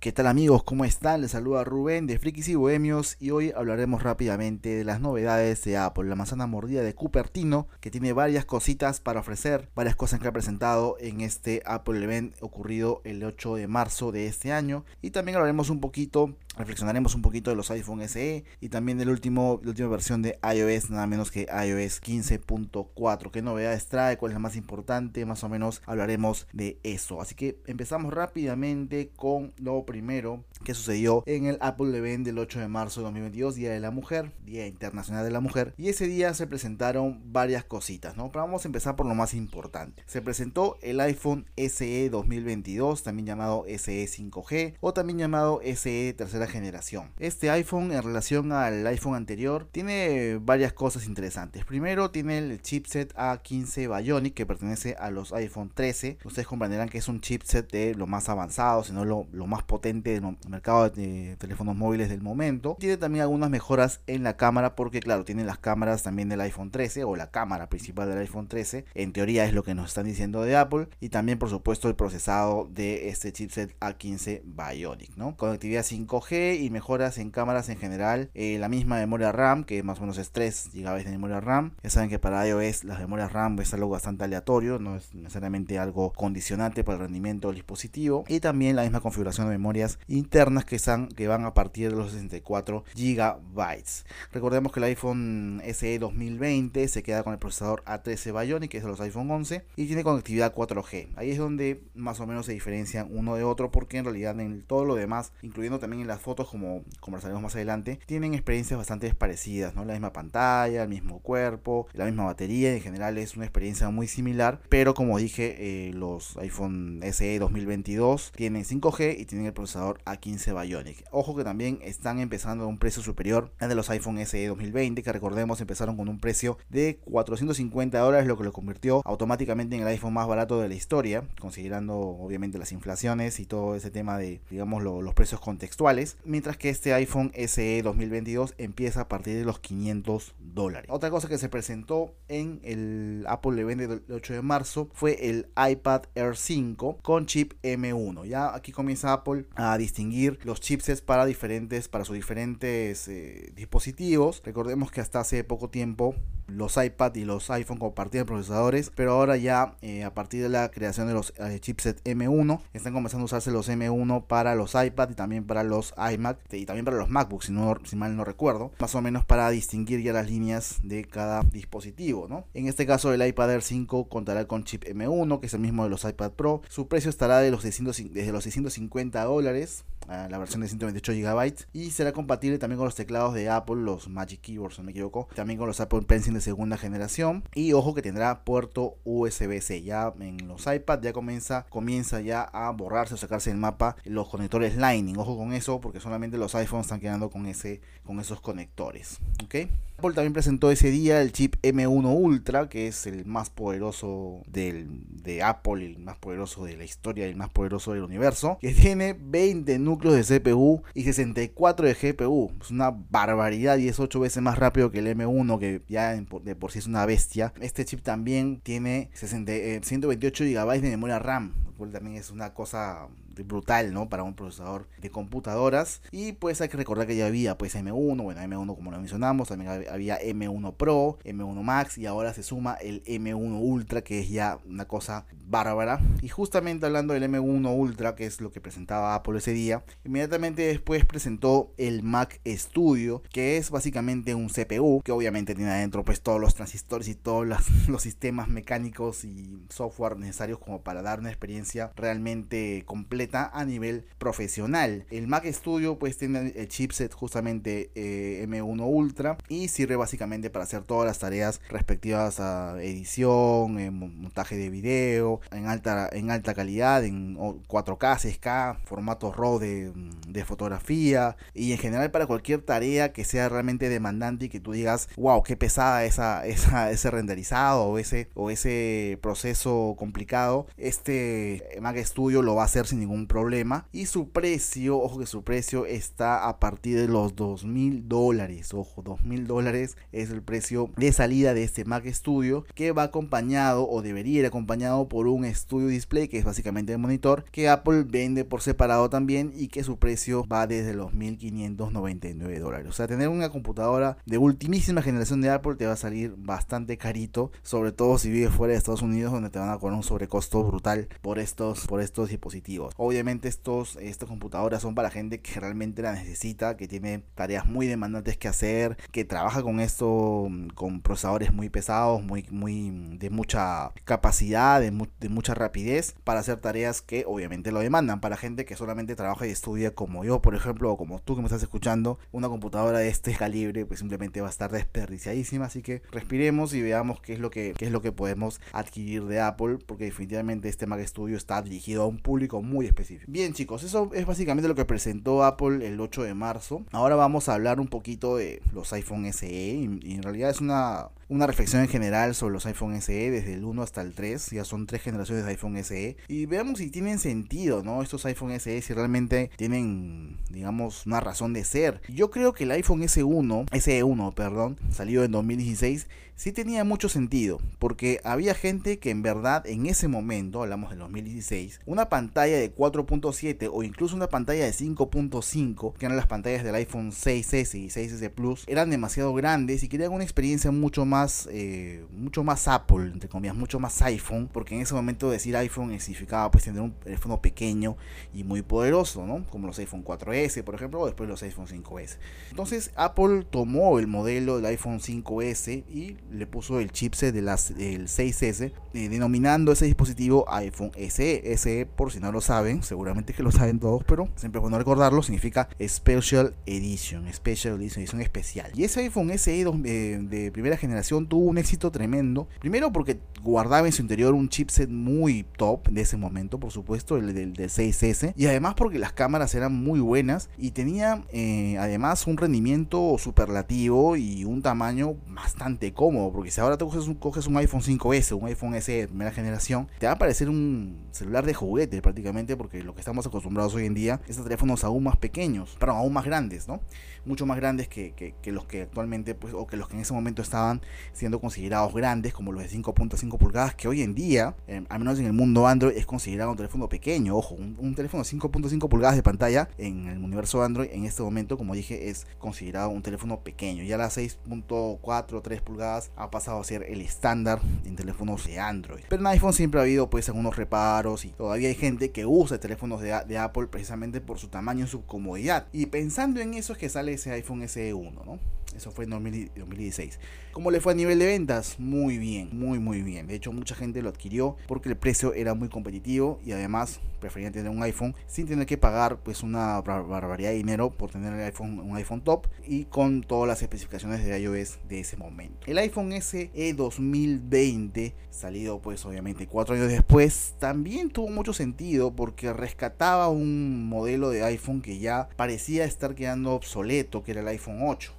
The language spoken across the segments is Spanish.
¿Qué tal amigos? ¿Cómo están? Les saluda Rubén de Frikis y Bohemios y hoy hablaremos rápidamente de las novedades de Apple, la manzana mordida de Cupertino, que tiene varias cositas para ofrecer, varias cosas que ha presentado en este Apple Event ocurrido el 8 de marzo de este año y también hablaremos un poquito reflexionaremos un poquito de los iPhone SE y también de la última versión de iOS, nada menos que iOS 15.4. ¿Qué novedades trae? ¿Cuál es la más importante? Más o menos hablaremos de eso. Así que empezamos rápidamente con lo primero que sucedió en el Apple Event del 8 de marzo de 2022, Día de la Mujer, Día Internacional de la Mujer. Y ese día se presentaron varias cositas, ¿no? Pero vamos a empezar por lo más importante. Se presentó el iPhone SE 2022, también llamado SE 5G o también llamado SE tercera generación. Este iPhone en relación al iPhone anterior tiene varias cosas interesantes. Primero tiene el chipset A15 Bionic que pertenece a los iPhone 13. Ustedes comprenderán que es un chipset de lo más avanzado, sino lo, lo más potente del mercado de teléfonos móviles del momento. Tiene también algunas mejoras en la cámara porque claro, tiene las cámaras también del iPhone 13 o la cámara principal del iPhone 13. En teoría es lo que nos están diciendo de Apple. Y también por supuesto el procesado de este chipset A15 Bionic. ¿no? Conectividad 5G y mejoras en cámaras en general. Eh, la misma memoria RAM, que más o menos es 3 GB de memoria RAM. Ya saben que para iOS las memorias RAM es algo bastante aleatorio, no es necesariamente algo condicionante para el rendimiento del dispositivo. Y también la misma configuración de memorias internas que, están, que van a partir de los 64 GB. Recordemos que el iPhone SE 2020 se queda con el procesador A13 Bionic, que es de los iPhone 11, y tiene conectividad 4G. Ahí es donde más o menos se diferencian uno de otro, porque en realidad en todo lo demás, incluyendo también en las fotos como conversaremos más adelante, tienen experiencias bastante parecidas, ¿no? La misma pantalla, el mismo cuerpo, la misma batería, en general es una experiencia muy similar, pero como dije, eh, los iPhone SE 2022 tienen 5G y tienen el procesador A15 Bionic. Ojo que también están empezando a un precio superior al de los iPhone SE 2020, que recordemos empezaron con un precio de 450 dólares, lo que lo convirtió automáticamente en el iPhone más barato de la historia, considerando obviamente las inflaciones y todo ese tema de, digamos, los precios contextuales mientras que este iPhone SE 2022 empieza a partir de los 500 dólares. Otra cosa que se presentó en el Apple Event del 8 de marzo fue el iPad Air 5 con chip M1. Ya aquí comienza Apple a distinguir los chipsets para diferentes para sus diferentes eh, dispositivos. Recordemos que hasta hace poco tiempo los iPad y los iPhone compartían procesadores, pero ahora ya eh, a partir de la creación de los eh, chipset M1 están comenzando a usarse los M1 para los iPad y también para los iMac y también para los MacBooks, si, mal no recuerdo, más o menos para distinguir ya las líneas de cada dispositivo, ¿no? En este caso el iPad Air 5 contará con chip M1, que es el mismo de los iPad Pro. Su precio estará de los desde los 650 dólares la versión de 128 GB y será compatible también con los teclados de Apple, los Magic Keyboards, si no me equivoco, también con los Apple Pencil segunda generación y ojo que tendrá puerto USB-C. Ya en los iPad ya comienza, comienza ya a borrarse o sacarse el mapa los conectores Lightning. Ojo con eso porque solamente los iPhones están quedando con ese con esos conectores, ¿ok? Apple también presentó ese día el chip M1 Ultra, que es el más poderoso del, de Apple, el más poderoso de la historia, el más poderoso del universo, que tiene 20 núcleos de CPU y 64 de GPU. Es una barbaridad y es 8 veces más rápido que el M1, que ya de por sí es una bestia. Este chip también tiene 128 GB de memoria RAM, lo cual también es una cosa brutal, ¿no? Para un procesador de computadoras. Y pues hay que recordar que ya había pues M1, bueno, M1 como lo mencionamos, también había M1 Pro, M1 Max y ahora se suma el M1 Ultra, que es ya una cosa bárbara. Y justamente hablando del M1 Ultra, que es lo que presentaba Apple ese día, inmediatamente después presentó el Mac Studio, que es básicamente un CPU, que obviamente tiene adentro pues todos los transistores y todos los, los sistemas mecánicos y software necesarios como para dar una experiencia realmente completa a nivel profesional. El Mac Studio pues tiene el chipset justamente eh, M1 Ultra y sirve básicamente para hacer todas las tareas respectivas a edición, montaje de video, en alta, en alta calidad, en 4K, 6K, formato RAW de, de fotografía y en general para cualquier tarea que sea realmente demandante y que tú digas, wow, qué pesada esa, esa, ese renderizado o ese, o ese proceso complicado, este Mac Studio lo va a hacer sin ningún ningún problema. Y su precio, ojo que su precio está a partir de los 2 mil dólares. Ojo, 2 mil dólares es el precio de salida de este Mac Studio que va acompañado o debería ir acompañado por un Studio Display que es básicamente el monitor que Apple vende por separado también y que su precio va desde los 1599 dólares. O sea, tener una computadora de ultimísima generación de Apple te va a salir bastante carito, sobre todo si vives fuera de Estados Unidos donde te van a cobrar un sobrecosto brutal por estos, por estos dispositivos. Obviamente estos, estas computadoras son para gente que realmente la necesita, que tiene tareas muy demandantes que hacer, que trabaja con esto, con procesadores muy pesados, muy, muy de mucha capacidad, de, mucha rapidez para hacer tareas que obviamente lo demandan. Para gente que solamente trabaja y estudia como yo, por ejemplo, o como tú que me estás escuchando, una computadora de este calibre pues simplemente va a estar desperdiciadísima. Así que respiremos y veamos qué es lo que, qué es lo que podemos adquirir de Apple, porque definitivamente este Mac Studio está dirigido a un público muy Bien chicos, eso es básicamente lo que presentó Apple el 8 de marzo. Ahora vamos a hablar un poquito de los iPhone SE y en realidad es una una reflexión en general sobre los iPhone SE desde el 1 hasta el 3. Ya son tres generaciones de iPhone SE. Y veamos si tienen sentido, ¿no? Estos iPhone SE, si realmente tienen, digamos, una razón de ser. Yo creo que el iPhone S1, SE1, perdón, salido en 2016, sí tenía mucho sentido. Porque había gente que en verdad en ese momento, hablamos del 2016, una pantalla de 4.7 o incluso una pantalla de 5.5, que eran las pantallas del iPhone 6S y 6S Plus, eran demasiado grandes y querían una experiencia mucho más eh, mucho más Apple, entre comillas, mucho más iPhone, porque en ese momento decir iPhone significaba pues tener un teléfono pequeño y muy poderoso, ¿no? Como los iPhone 4S, por ejemplo, o después los iPhone 5S. Entonces Apple tomó el modelo del iPhone 5S y le puso el chipset de las, del 6S, eh, denominando ese dispositivo iPhone SE. SE, por si no lo saben, seguramente que lo saben todos, pero siempre es bueno recordarlo, significa Special Edition, Special edición especial. Y ese iPhone SE eh, de primera generación tuvo un éxito tremendo. Primero porque guardaba en su interior un chipset muy top de ese momento, por supuesto, el del, 6S. Y además porque las cámaras eran muy buenas y tenía eh, además un rendimiento superlativo y un tamaño bastante cómodo. Porque si ahora un, coges un iPhone 5S, un iPhone SE de primera generación, te va a parecer un celular de juguete prácticamente porque lo que estamos acostumbrados hoy en día es a teléfonos aún más pequeños, pero aún más grandes, ¿no? Mucho más grandes que, que los que actualmente, pues, o que los que en ese momento estaban siendo considerados grandes, como los de 5.5 pulgadas, que hoy en día, eh, al menos en el mundo Android, es considerado un teléfono pequeño. Ojo, un, teléfono de 5.5 pulgadas de pantalla en el universo Android, en este momento, como dije, es considerado un teléfono pequeño. Ya las 6.4, 3 pulgadas ha pasado a ser el estándar en teléfonos de Android. Pero en iPhone siempre ha habido pues algunos reparos y todavía hay gente que usa teléfonos de, de Apple precisamente por su tamaño y su comodidad. Y pensando en eso es que sale ese iPhone SE1, ¿no? Eso fue en 2016. ¿Cómo le fue a nivel de ventas? Muy bien, muy muy bien. De hecho, mucha gente lo adquirió porque el precio era muy competitivo y además preferían tener un iPhone sin tener que pagar pues una barbaridad de dinero por tener el iPhone, un iPhone top y con todas las especificaciones de iOS de ese momento. El iPhone SE 2020, salido pues obviamente cuatro años después, también tuvo mucho sentido porque rescataba un modelo de iPhone que ya parecía estar quedando obsoleto, que era el iPhone 8,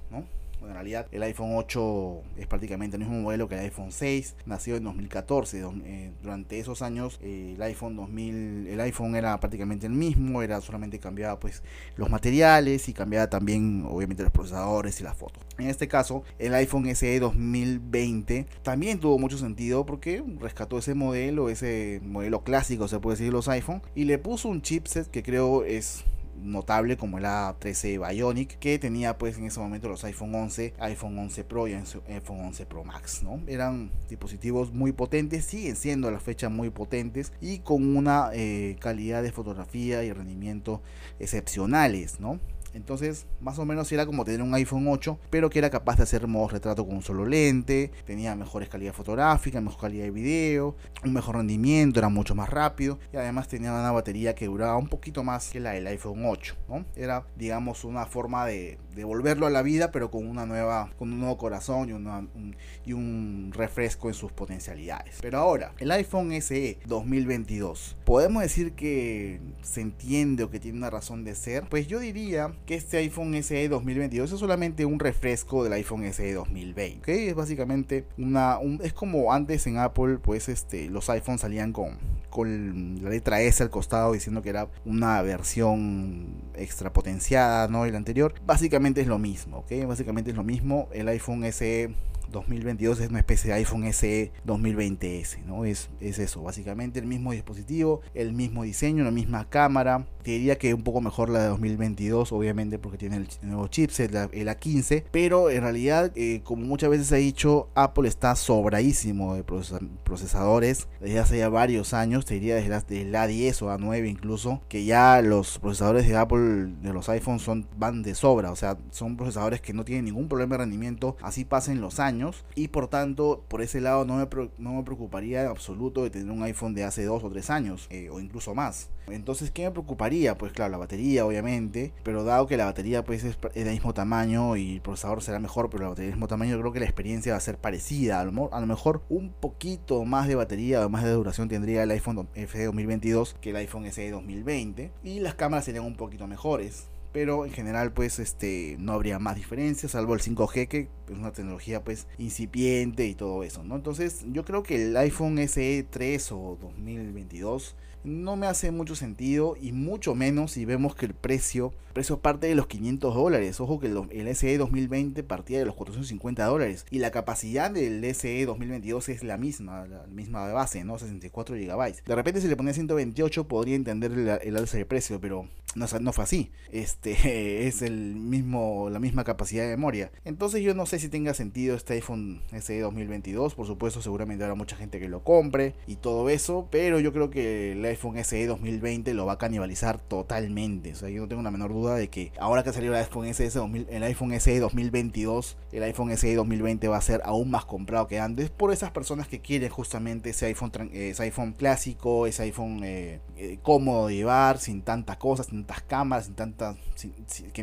en realidad el iPhone 8 es prácticamente el mismo modelo que el iPhone 6, nació en 2014. Eh, durante esos años el iPhone 2000, el iPhone era prácticamente el mismo, era solamente cambiaba pues los materiales y cambiaba también obviamente los procesadores y las fotos. En este caso, el iPhone SE 2020 también tuvo mucho sentido porque rescató ese modelo, ese modelo clásico se puede decir los iPhone y le puso un chipset que creo es notable como el A13 Bionic que tenía pues en ese momento los iPhone 11, iPhone 11 Pro y iPhone 11 Pro Max, ¿no? Eran dispositivos muy potentes, siguen siendo a la fecha muy potentes y con una eh, calidad de fotografía y rendimiento excepcionales, ¿no? Entonces, más o menos era como tener un iPhone 8, pero que era capaz de hacer modo retrato con un solo lente, tenía mejores calidad fotográfica, mejor calidad de video, un mejor rendimiento, era mucho más rápido y además tenía una batería que duraba un poquito más que la del iPhone 8, ¿no? Era, digamos, una forma de, devolverlo a la vida, pero con una nueva, con un nuevo corazón y, un, y un refresco en sus potencialidades. Pero ahora, el iPhone SE 2022, podemos decir que se entiende o que tiene una razón de ser. Pues yo diría que este iPhone SE 2022 es solamente un refresco del iPhone SE 2020. Es básicamente una. es como antes en Apple, pues este, los iPhones salían con, con la letra S al costado diciendo que era una versión extra potenciada, ¿no? El anterior. Básicamente es lo mismo, ¿ok? Básicamente es lo mismo. El iPhone SE 2022 es una especie de iPhone SE 2020S, ¿no? Es, es eso, básicamente el mismo dispositivo, el mismo diseño, la misma cámara. Te diría que un poco mejor la de 2022, obviamente, porque tiene el nuevo chipset, el A15. Pero en realidad, eh, como muchas veces he dicho, Apple está sobradísimo de procesadores desde hace ya varios años. Te diría desde el A10 o A9 incluso, que ya los procesadores de Apple, de los iPhones, son, van de sobra. O sea, son procesadores que no tienen ningún problema de rendimiento. Así pasen los años y por tanto por ese lado no me, no me preocuparía en absoluto de tener un iPhone de hace dos o tres años eh, o incluso más. Entonces, ¿qué me preocuparía? Pues claro, la batería obviamente, pero dado que la batería pues es, del mismo tamaño y el procesador será mejor, pero la batería del mismo tamaño, yo creo que la experiencia va a ser parecida. A lo, a lo mejor un poquito más de batería o más de duración tendría el iPhone FE 2022 que el iPhone SE 2020 y las cámaras serían un poquito mejores pero en general pues este no habría más diferencias salvo el 5G que es una tecnología pues incipiente y todo eso no entonces yo creo que el iPhone SE 3 o 2022 no me hace mucho sentido y mucho menos si vemos que el precio, parte de los 500 dólares. Ojo que el, SE 2020 partía de los 450 dólares y la capacidad del SE 2022 es la misma, la misma base, ¿no? 64 GB. De repente si le ponía 128 podría entender el, alza de precio, pero no, no, fue así. Este es el mismo, la misma capacidad de memoria. Entonces yo no sé si tenga sentido este iPhone SE 2022. Por supuesto, seguramente habrá mucha gente que lo compre y todo eso. Pero yo creo que la iPhone SE 2020 lo va a canibalizar totalmente. O sea, yo no tengo una menor duda de que ahora que salió el iPhone SE, el iPhone SE 2022, el iPhone SE 2020 va a ser aún más comprado que antes por esas personas que quieren justamente ese iPhone, ese iPhone clásico, ese iPhone eh, eh, cómodo de llevar, sin tantas cosas, sin tantas cámaras, sin tantas, sin,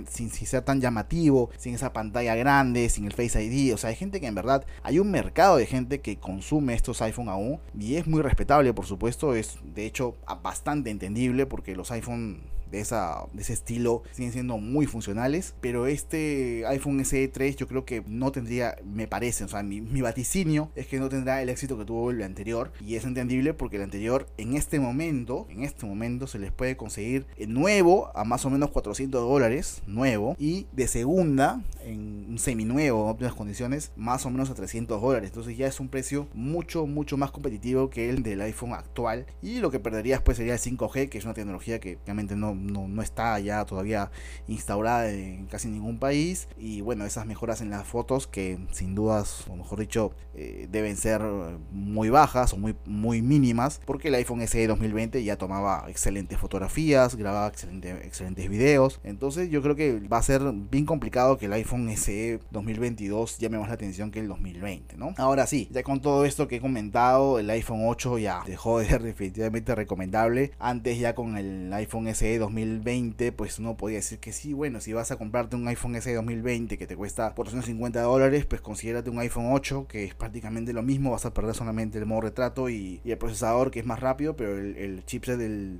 sin, ser tan llamativo, sin esa pantalla grande, sin el Face ID. O sea, hay gente que en verdad, hay un mercado de gente que consume estos iPhone aún y es muy respetable, por supuesto. Es de hecho bastante entendible porque los iPhone de, esa, de ese estilo siguen siendo muy funcionales. Pero este iPhone SE 3 yo creo que no tendría, me parece, o sea, mi, vaticinio es que no tendrá el éxito que tuvo el anterior. Y es entendible porque el anterior en este momento, en este momento se les puede conseguir nuevo a más o menos 400 dólares, nuevo. Y de segunda, en un seminuevo, en óptimas condiciones, más o menos a 300 dólares. Entonces ya es un precio mucho, mucho más competitivo que el del iPhone actual. Y lo que perderías pues sería el 5G, que es una tecnología que realmente no, no, está ya todavía instaurada en casi ningún país. Y bueno, esas mejoras en las fotos que sin dudas, o mejor dicho, eh, deben ser muy bajas o muy, muy mínimas, porque el iPhone SE 2020 ya tomaba excelentes fotografías, grababa excelentes videos. Entonces yo creo que va a ser bien complicado que el iPhone SE 2022 llame más la atención que el 2020, ¿no? Ahora sí, ya con todo esto que he comentado, el iPhone 8 ya dejó de ser definitivamente recomendable. Antes ya con el iPhone SE 2020, pues uno podía decir que sí, bueno, si vas a comprarte un iPhone SE 2020 que te cuesta 450 dólares, pues considérate un iPhone 8 que es prácticamente lo mismo, vas a perder solamente el modo retrato y, el procesador que es más rápido, pero el, chipset del,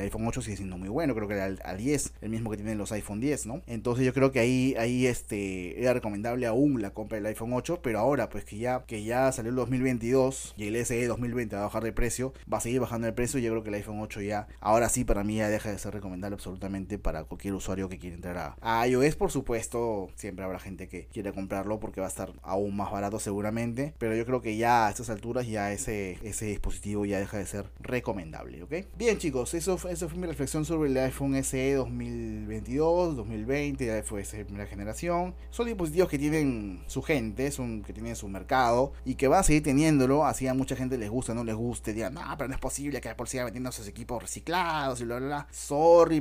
iPhone 8 sigue siendo muy bueno, creo que era al, 10, el mismo que tienen los iPhone 10, ¿no? Entonces yo creo que ahí, ahí este, era recomendable aún la compra del iPhone 8, pero ahora pues que ya, que ya salió el 2022 y el SE 2020 va a bajar de precio, va a seguir bajando el precio, yo creo que el iPhone 8 ya, ahora sí para mí ya deja de ser recomendable absolutamente para cualquier usuario que quiera entrar a, iOS. Por supuesto, siempre habrá gente que quiere comprarlo porque va a estar aún más barato seguramente. Pero yo creo que ya a estas alturas ya ese, ese dispositivo ya deja de ser recomendable. ¿ok? Bien chicos, eso, eso fue mi reflexión sobre el iPhone SE 2022, 2020, ya fue esa primera generación. Son dispositivos que tienen su gente, son, que tienen su mercado y que va a seguir teniéndolo. Así a mucha gente les gusta, no les guste, digan, no, pero no es posible que Apple siga vendiendo sus equipos reciclados y bla, bla, bla.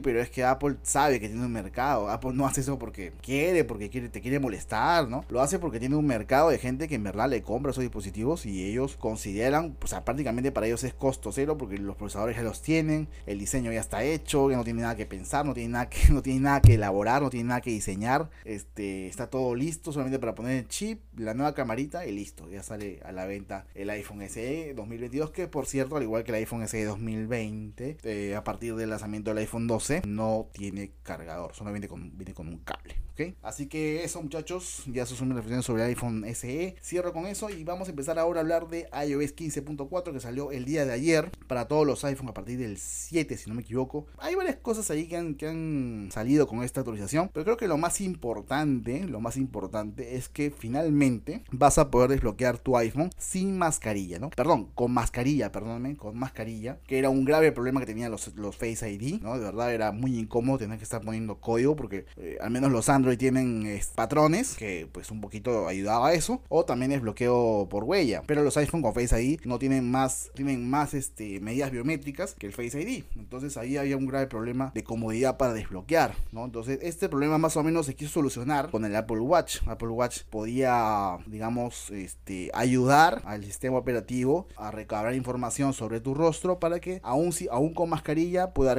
Pero es que Apple sabe que tiene un mercado. Apple no hace eso porque quiere, porque quiere, te quiere molestar, ¿no? Lo hace porque tiene un mercado de gente que en verdad le compra esos dispositivos y ellos consideran, o sea, prácticamente para ellos es costo cero porque los procesadores ya los tienen, el diseño ya está hecho, ya no tiene nada que pensar, no tiene nada que, no tiene nada que elaborar, no tiene nada que diseñar, este, está todo listo solamente para poner el chip, la nueva camarita y listo, ya sale a la venta el iPhone SE 2022 que por cierto, al igual que el iPhone SE 2020, eh, a partir del lanzamiento del iPhone iPhone 12 no tiene cargador, con, viene con un cable. Así que eso muchachos, ya eso son mis reflexiones sobre iPhone SE. Cierro con eso y vamos a empezar ahora a hablar de iOS 15.4 que salió el día de ayer para todos los iPhones a partir del 7 si no me equivoco. Hay varias cosas ahí que han, que han salido con esta actualización, pero creo que lo más importante, lo más importante es que finalmente vas a poder desbloquear tu iPhone sin mascarilla, ¿no? Perdón, con mascarilla, perdóname, con mascarilla, que era un grave problema que tenían los, los Face ID, ¿no? De verdad era muy incómodo tener que estar poniendo código porque eh, al menos los Android tienen patrones que pues un poquito ayudaba a eso. O también es bloqueo por huella. Pero los iPhone con Face ID no tienen más tienen más este medidas biométricas que el Face ID entonces ahí había un grave problema de comodidad para desbloquear no entonces este problema más o menos se quiso solucionar con el Apple Watch. Apple Watch podía digamos este ayudar al sistema operativo a recabar información sobre tu rostro para que aún si aún con mascarilla pueda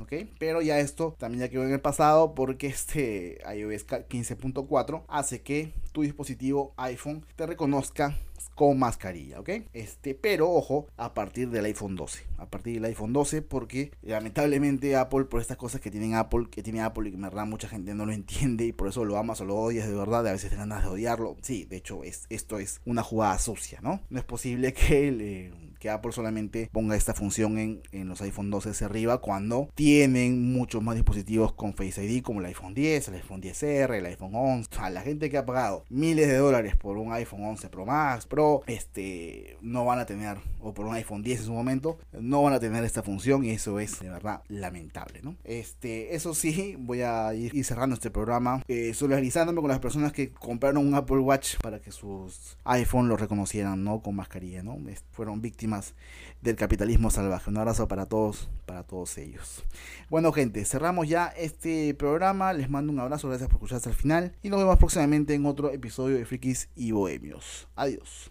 ok pero ya esto también ya quedó en el pasado porque este iOS 15.4 hace que tu dispositivo iPhone te reconozca con mascarilla, ¿ok? Este, pero ojo, a partir del iPhone 12, a partir del iPhone 12, porque lamentablemente Apple, por estas cosas que tienen Apple, que tiene Apple y que en verdad mucha gente no lo entiende y por eso lo amas o lo odias de verdad, a veces te ganas de odiarlo. Sí, de hecho, es, esto es una jugada sucia, ¿no? No es posible que le que Apple solamente ponga esta función en, los iPhone 12 arriba cuando tienen muchos más dispositivos con Face ID como el iPhone 10, el iPhone 10R, el iPhone 11. A la gente que ha pagado miles de dólares por un iPhone 11 Pro Max, Pro, este, no van a tener, o por un iPhone 10 en su momento, no van a tener esta función y eso es de verdad lamentable, ¿no? Este, eso sí, voy a ir, cerrando este programa, eh, solidarizándome con las personas que compraron un Apple Watch para que sus iPhone lo reconocieran, ¿no? Con mascarilla, ¿no? Fueron del capitalismo salvaje. Un abrazo para todos, para todos ellos. Bueno, gente, cerramos ya este programa. Les mando un abrazo, gracias por escuchar hasta el final. Y nos vemos próximamente en otro episodio de Frikis y Bohemios. Adiós.